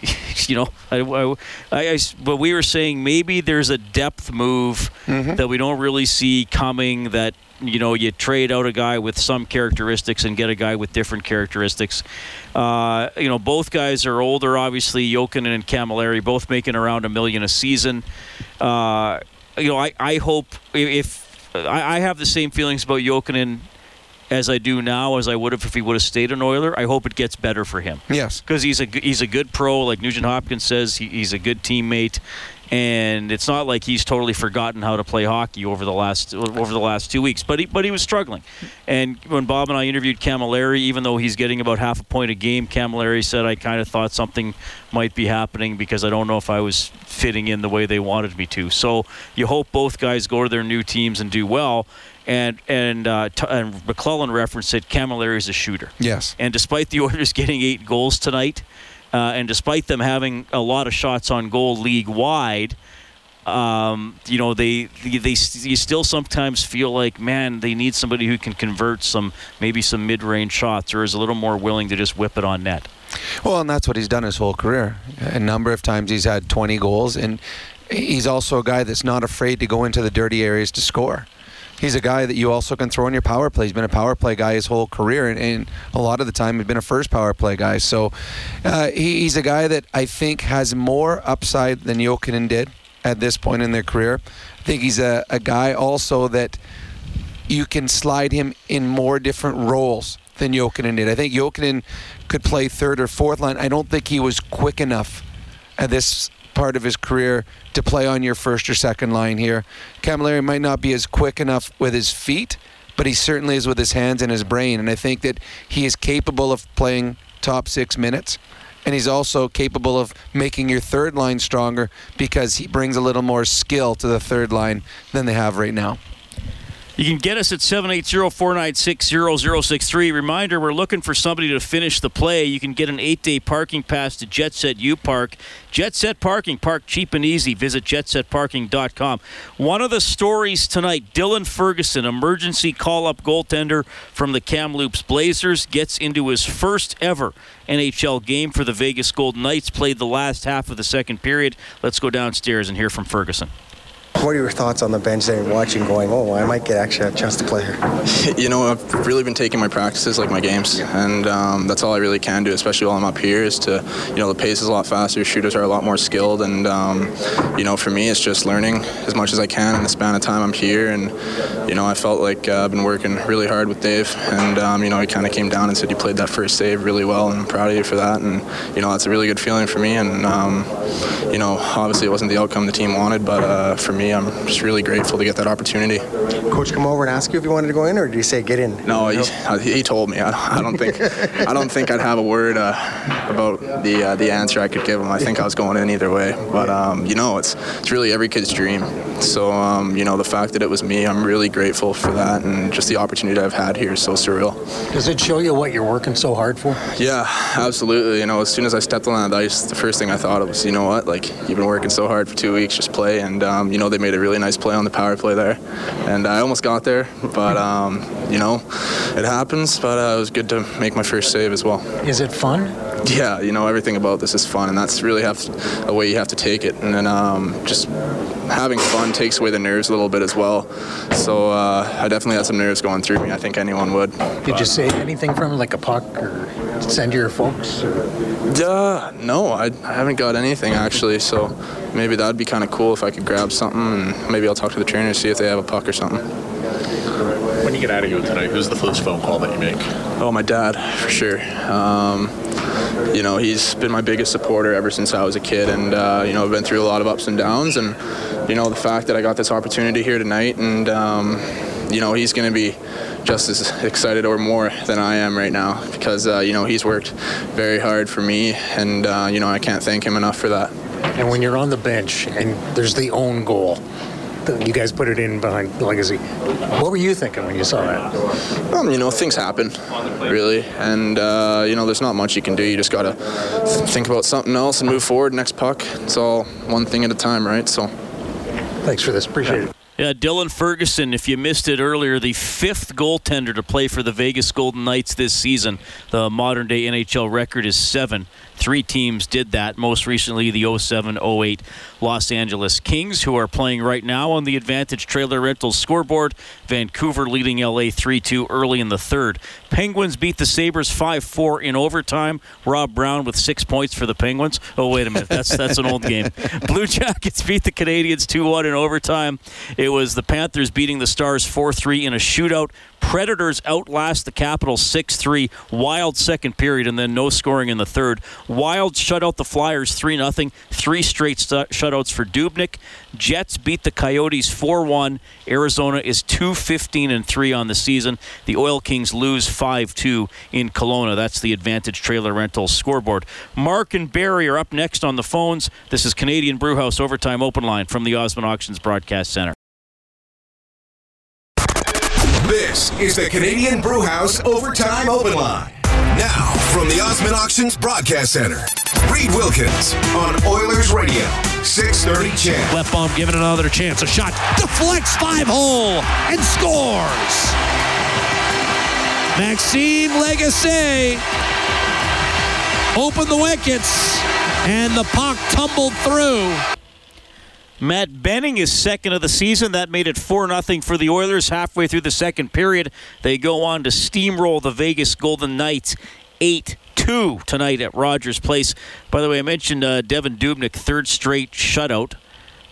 you know. I, I, I- I- but we were saying maybe there's a depth move that we don't really see coming. That you know, you trade out a guy with some characteristics and get a guy with different characteristics. Uh, you know, both guys are older, obviously. Jokinen and Cammalleri both making around a million a season. Uh, you know, I, I hope if I, I have the same feelings about Jokinen as I do now as I would have if he would have stayed an Oiler. I hope it gets better for him. Yes, because he's a he's a good pro, like Nugent Hopkins says. He, he's a good teammate, and it's not like he's totally forgotten how to play hockey over the last over the last two weeks. But he but he was struggling, and when Bob and I interviewed Cammalleri, even though he's getting about half a point a game, Cammalleri said I kind of thought something might be happening because I don't know if I was fitting in the way they wanted me to. So you hope both guys go to their new teams and do well. And and uh, t- and McLellan referenced that Cammalleri is a shooter. Yes. And despite the *laughs* Oilers getting eight goals tonight, uh, and despite them having a lot of shots on goal league wide, um, you know they, they they you still sometimes feel like man they need somebody who can convert some maybe some mid-range shots or is a little more willing to just whip it on net. Well, and that's what he's done his whole career. A number of times he's had 20 goals, and he's also a guy that's not afraid to go into the dirty areas to score. He's a guy that you also can throw in your power play. He's been a power play guy his whole career, and, and a lot of the time he's been a first power play guy. So uh, he, he's a guy that I think has more upside than Jokinen did at this point in their career. I think he's a, a guy also that you can slide him in more different roles than Jokinen did. I think Jokinen could play third or fourth line. I don't think he was quick enough at this part of his career to play on your first or second line here. Cammalleri might not be as quick enough with his feet, but he certainly is with his hands and his brain. And I think that he is capable of playing top six minutes. And he's also capable of making your third line stronger because he brings a little more skill to the third line than they have right now. You can get us at 780-496-0063. Reminder, we're looking for somebody to finish the play. You can get an eight-day parking pass to Jet Set U Park. Jet Set Parking, park cheap and easy. Visit jetsetparking.com. One of the stories tonight, Dylan Ferguson, emergency call-up goaltender from the Kamloops Blazers, gets into his first ever NHL game for the Vegas Golden Knights, played the last half of the second period. Let's go downstairs and hear from Ferguson. What are your thoughts on the bench there, watching, going, oh, I might get actually a chance to play here? *laughs* You know, I've really been taking my practices like my games, and um, that's all I really can do, especially while I'm up here. Is to, you know, the pace is a lot faster, shooters are a lot more skilled, and um, you know, for me, it's just learning as much as I can in the span of time I'm here. And you know, I felt like uh, I've been working really hard with Dave, and um, you know, he kind of came down and said you played that first save really well, and I'm proud of you for that. And you know, that's a really good feeling for me. And um, you know, obviously, it wasn't the outcome the team wanted, but uh, for me, I'm just really grateful to get that opportunity. Coach come over and ask you if you wanted to go in, or did you say get in? No, he, he told me. I, I don't think I don't think I'd have a word uh, about the uh, the answer I could give him. I think I was going in either way. But um, you know, it's it's really every kid's dream. So um, you know, the fact that it was me, I'm really grateful for that, and just the opportunity I've had here is so surreal. Does it show you what you're working so hard for? Yeah, absolutely. You know, as soon as I stepped on that ice, the first thing I thought of was, you know what, like you've been working so hard for two weeks, just play. And um, you know, they made a really nice play on the power play there, and I almost got there, but um, you know, it happens. But uh, it was good to make my first save as well. Is it fun? Yeah, you know, everything about this is fun, and that's really have a way you have to take it. And then um, just having fun takes away the nerves a little bit as well. So uh, I definitely had some nerves going through me. I think anyone would. Did but. you say anything from like a puck or send your folks? Yeah, no, I, I haven't got anything actually. So maybe that'd be kind of cool if I could grab something, and maybe I'll talk to the trainer see if they have a puck or something. When you get out of here tonight, who's the first phone call that you make? Oh, my dad, for sure. Um, you know, he's been my biggest supporter ever since I was a kid, and uh, you know, I've been through a lot of ups and downs, and you know, the fact that I got this opportunity here tonight, and um, you know, he's going to be just as excited or more than I am right now because uh, you know he's worked very hard for me, and uh, you know, I can't thank him enough for that. And when you're on the bench and there's the own goal, you guys put it in behind Lagacé. What were you thinking when you saw that? Um, you know, things happen, really, and uh, you know, there's not much you can do. You just gotta think about something else and move forward. Next puck. It's all one thing at a time, right? So. Thanks for this. Appreciate it. Yeah, Dylan Ferguson, if you missed it earlier, the fifth goaltender to play for the Vegas Golden Knights this season. The modern day NHL record is seven. Three teams did that, most recently the 07 08 Los Angeles Kings, who are playing right now on the Advantage Trailer Rentals scoreboard. Vancouver leading LA 3 2 early in the third. Penguins beat the Sabres 5 4 in overtime. Rob Brown with six points for the Penguins. Oh, wait a minute. That's, that's an old game. *laughs* Blue Jackets beat the Canadiens 2 1 in overtime. It was the Panthers beating the Stars 4 3 in a shootout. Predators outlast the Capitals 6 3. Wild second period, and then no scoring in the third. Wild shut out the Flyers 3 0. Three straight st- shutouts for Dubnyk. Jets beat the Coyotes 4 1. Arizona is 2 15 and 3 on the season. The Oil Kings lose 5 2 in Kelowna. That's the Advantage Trailer Rentals scoreboard. Mark and Barry are up next on the phones. This is Canadian Brewhouse Overtime Open Line from the Osmond Auctions Broadcast Center. This is the Canadian Brewhouse Overtime Open Line. Now, from the Osmond Auctions Broadcast Center, Reed Wilkins on Oilers Radio, 630 CHED. Left Klefbom given another chance. A shot deflects five hole and scores. Maxime Lagacé opened the wickets and the puck tumbled through. Matt Benning is second of the season. That made it 4 0 for the Oilers halfway through the second period. They go on to steamroll the Vegas Golden Knights 8 2 tonight at Rogers Place. By the way, I mentioned uh, Devan Dubnyk, third straight shutout.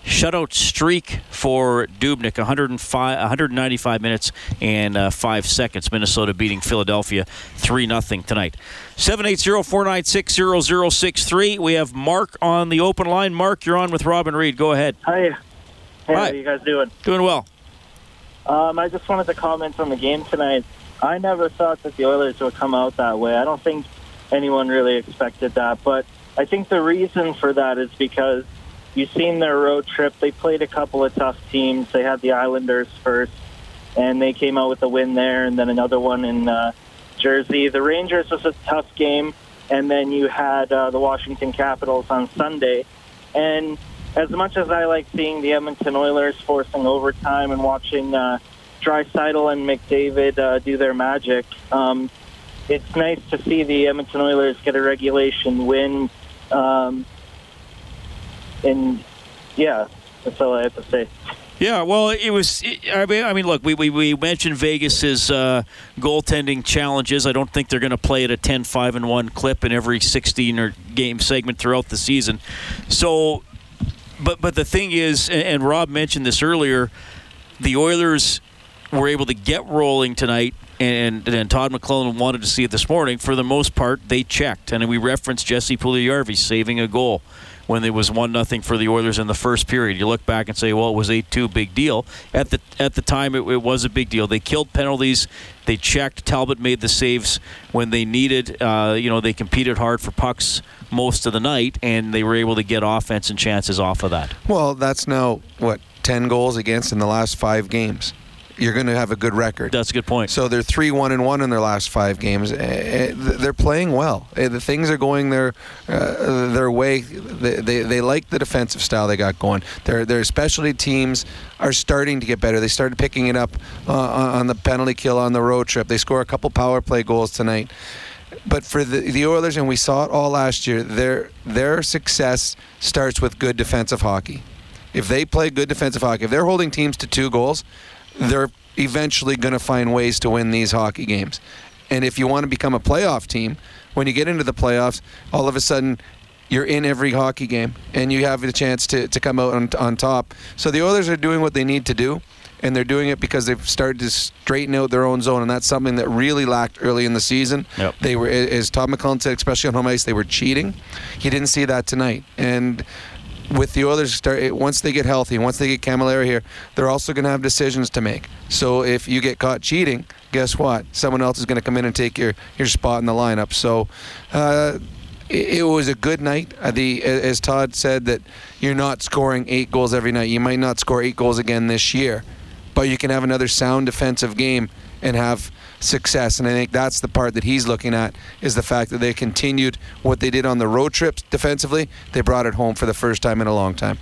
Shutout streak for Dubnyk 105, 195 minutes and uh, 5 seconds. Minnesota beating Philadelphia 3 0 tonight. 780 496 0063. We have Mark on the open line. Mark, you're on with Robin Reed. Go ahead. Hi. Hey, Hi. how you guys doing? Doing well. Um, I just wanted to comment on the game tonight. I never thought that the Oilers would come out that way. I don't think anyone really expected that, but I think the reason for that is because you've seen their road trip. They played a couple of tough teams. They had the Islanders first, and they came out with a win there, and then another one in uh, Jersey. The Rangers was a tough game, and then you had uh, the Washington Capitals on Sunday. And as much as I like seeing the Edmonton Oilers forcing overtime and watching uh, Draisaitl and McDavid uh, do their magic, um, it's nice to see the Edmonton Oilers get a regulation win. Um, and yeah, that's all I have to say. Yeah, well, it was. I mean, I mean, look, we, we, we mentioned Vegas's uh, goaltending challenges. I don't think they're going to play at a 10-5 and one clip in every 16 or game segment throughout the season. So, but but the thing is, and, Rob mentioned this earlier, the Oilers were able to get rolling tonight. And, and Todd McLellan wanted to see it this morning. For the most part, they checked, and we referenced Jesse Puljujarvi saving a goal when it was one nothing for the Oilers in the first period. You look back and say, well, it was eight two, big deal. At the at the time, it, it, was a big deal. They killed penalties. They checked. Talbot made the saves when they needed. Uh, you know, they competed hard for pucks most of the night, and they were able to get offense and chances off of that. Well, that's now what ten goals against in the last five games you're going to have a good record. That's a good point. So they're three one and one in their last five games. They're playing well. The things are going their uh, their way. They, they, they like the defensive style they got going. Their their specialty teams are starting to get better. They started picking it up uh, on the penalty kill on the road trip. They score a couple power play goals tonight. But for the, the Oilers, and we saw it all last year, their their success starts with good defensive hockey. If they play good defensive hockey, if they're holding teams to two goals, they're eventually going to find ways to win these hockey games. And if you want to become a playoff team, when you get into the playoffs, all of a sudden you're in every hockey game and you have the chance to, to come out on, on top. So the Oilers are doing what they need to do. And they're doing it because they've started to straighten out their own zone, and that's something that really lacked early in the season. Yep. They were, as Todd McLellan said, especially on home ice, they were cheating. He didn't see that tonight, and with the Oilers start once they get healthy, once they get Cammalleri here, they're also going to have decisions to make. So if you get caught cheating, guess what? Someone else is going to come in and take your your spot in the lineup. So. Uh, it, it was a good night. Uh, the as Todd said that you're not scoring eight goals every night. You might not score eight goals again this year, but you can have another sound defensive game and have success. And I think that's the part that he's looking at is the fact that they continued what they did on the road trips defensively. They brought it home for the first time in a long time.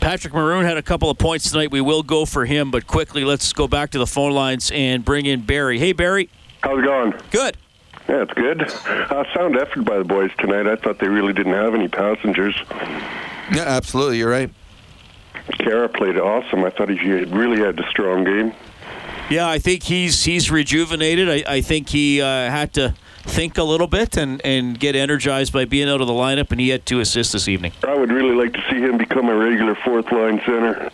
Patrick Maroon had a couple of points tonight. We will go for him, but quickly, let's go back to the phone lines and bring in Barry. Hey, Barry. How's it going? Good. Yeah, it's good. Uh, sound effort by the boys tonight. I thought they really didn't have any passengers. Yeah, absolutely. You're right. Khaira played awesome. I thought he really had a strong game. Yeah, I think he's he's rejuvenated. I, I think he uh, had to think a little bit and, and get energized by being out of the lineup, and he had two assists this evening. I would really like to see him become a regular fourth line center.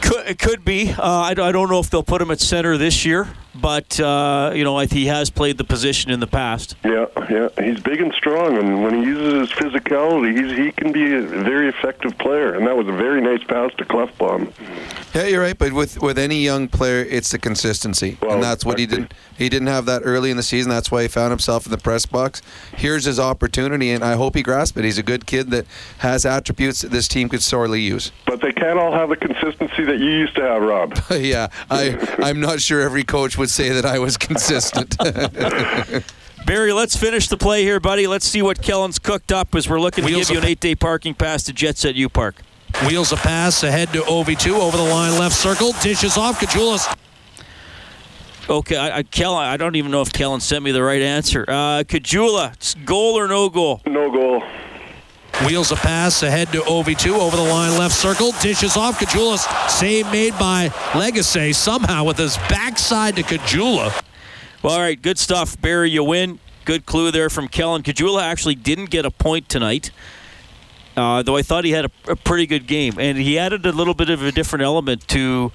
Could, it could be. Uh, I, I don't know if they'll put him at center this year, but uh, you know he has played the position in the past. Yeah, yeah, he's big and strong, and when he uses his physicality, he's, he can be a very effective player. And that was a very nice pass to Klefbom. Yeah, you're right. But with with any young player, it's the consistency, well, and that's what he didn't. He didn't have that early in the season. That's why he found himself in the press box. Here's his opportunity, and I hope he grasps it. He's a good kid that has attributes that this team could sorely use. But they can't all have the consistency that you used to have, Rob. *laughs* yeah, I I'm not sure every coach would say that I was consistent. *laughs* Barry, let's finish the play here, buddy. Let's see what Kellen's cooked up as we're looking Wheels to give you an eight-day parking pass to Jets at U Park. Wheels a pass ahead to Auvitu over the line, left circle, dishes off. Caggiula's. Okay, I, I, Kellen, I don't even know if Kellen sent me the right answer. Uh, Caggiula, goal or no goal? No goal. Wheels a pass ahead to Auvitu over the line, left circle, dishes off. Caggiula's, save made by Lagacé somehow with his backside to Caggiula. Well, all right, good stuff, Barry. You win. Good clue there from Kellen. Caggiula actually didn't get a point tonight. Uh, though I thought he had a, a, pretty good game, and he added a little bit of a different element to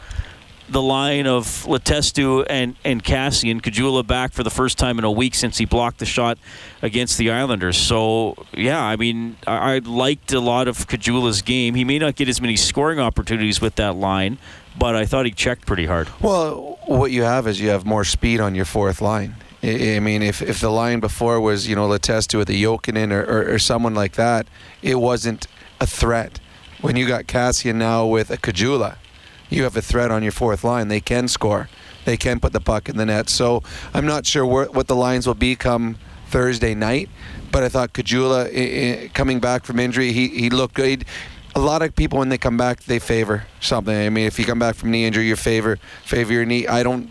the line of Letestu and and Kassian Caggiula back for the first time in a week since he blocked the shot against the Islanders. So yeah, I mean, I, I liked a lot of Caggiula's game. He may not get as many scoring opportunities with that line, but I thought he checked pretty hard. Well, what you have is you have more speed on your fourth line. I mean, if, if the line before was, you know, Letestu with a Jokinen or, or, or, someone like that, it wasn't a threat. When you got Kassian now with a Caggiula, you have a threat on your fourth line. They can score. They can put the puck in the net. So I'm not sure where, what the lines will be come Thursday night, but I thought Caggiula, coming back from injury, he, he looked good. A lot of people, when they come back, they favor something. I mean, if you come back from knee injury, you favor favor your knee. I don't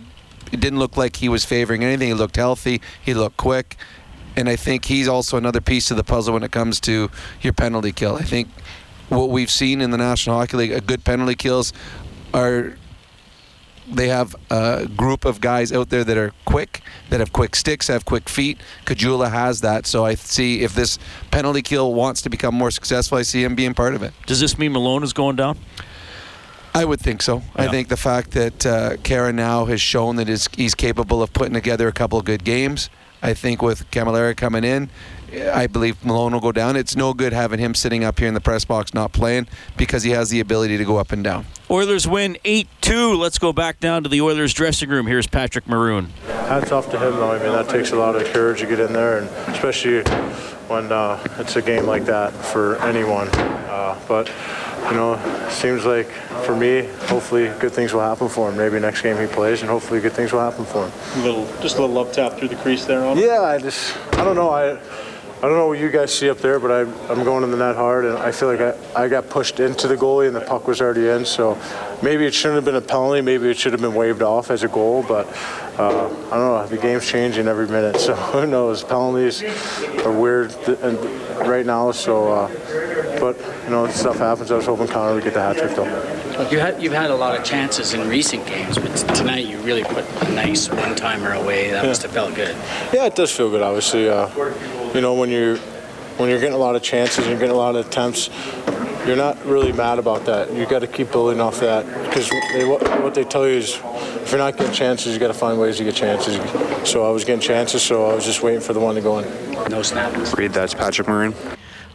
it didn't look like he was favoring anything. He looked healthy. He looked quick. And I think he's also another piece of the puzzle when it comes to your penalty kill. I think what we've seen in the National Hockey League, a good penalty kills are they have a group of guys out there that are quick, that have quick sticks, have quick feet. Caggiula has that, so I see if this penalty kill wants to become more successful, I see him being part of it. Does this mean Malone is going down? I would think so. Yeah. I think the fact that uh, Khaira now has shown that he's capable of putting together a couple of good games. I think with Cammalleri coming in, I believe Malone will go down. It's no good having him sitting up here in the press box not playing because he has the ability to go up and down. Oilers win 8 2. Let's go back down to the Oilers dressing room. Here's Patrick Maroon. Hats off to him, though. I mean, that takes a lot of courage to get in there, and especially when uh, it's a game like that for anyone. Uh, but you know, seems like for me, hopefully good things will happen for him. Maybe next game he plays, and hopefully good things will happen for him. A little, just a little up tap through the crease there on. Yeah, I just, I don't know, I. I don't know what you guys see up there, but I, am going in the net hard, and I feel like I, I got pushed into the goalie, and the puck was already in. So maybe it shouldn't have been a penalty. Maybe it should have been waved off as a goal. But uh, I don't know. The game's changing every minute, *laughs* so who knows? Penalties are weird right now. So, uh, but you know, stuff happens. I was hoping Connor would get the hat trick though. You had, you've had a lot of chances in recent games, but tonight you really put a nice one-timer away. That yeah. must have felt good. Yeah, it does feel good. Obviously, uh, you know when you're when you're getting a lot of chances and you're getting a lot of attempts, you're not really mad about that. You got to keep building off that because what, what they tell you is if you're not getting chances, you got to find ways to get chances. So I was getting chances, so I was just waiting for the one to go in. No snaps. Reed that's Patrick Maroon.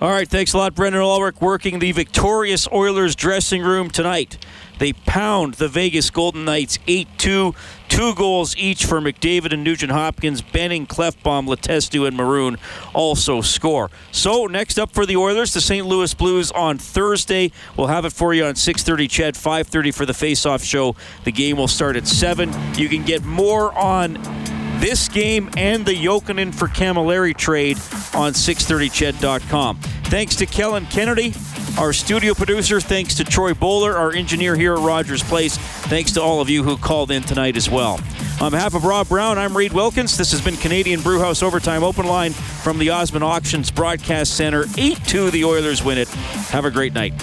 All right, thanks a lot, Brendan Ulrich, working the victorious Oilers dressing room tonight. They pound the Vegas Golden Knights 8 2. Two goals each for McDavid and Nugent Hopkins. Benning, Klefbom, Letestu, and Maroon also score. So next up for the Oilers, the St. Louis Blues on Thursday. We'll have it for you on 6:30. CHED 5:30 for the face-off show. The game will start at seven. You can get more on this game and the Jokinen for Cammalleri trade on 630ched.com. Thanks to Kellen Kennedy, our studio producer. Thanks to Troy Bowler, our engineer here at Rogers Place. Thanks to all of you who called in tonight as well. On behalf of Rob Brown, I'm Reed Wilkins. This has been Canadian Brewhouse Overtime Open Line from the Osmond Auctions Broadcast Center. 8 2, the Oilers win it. Have a great night.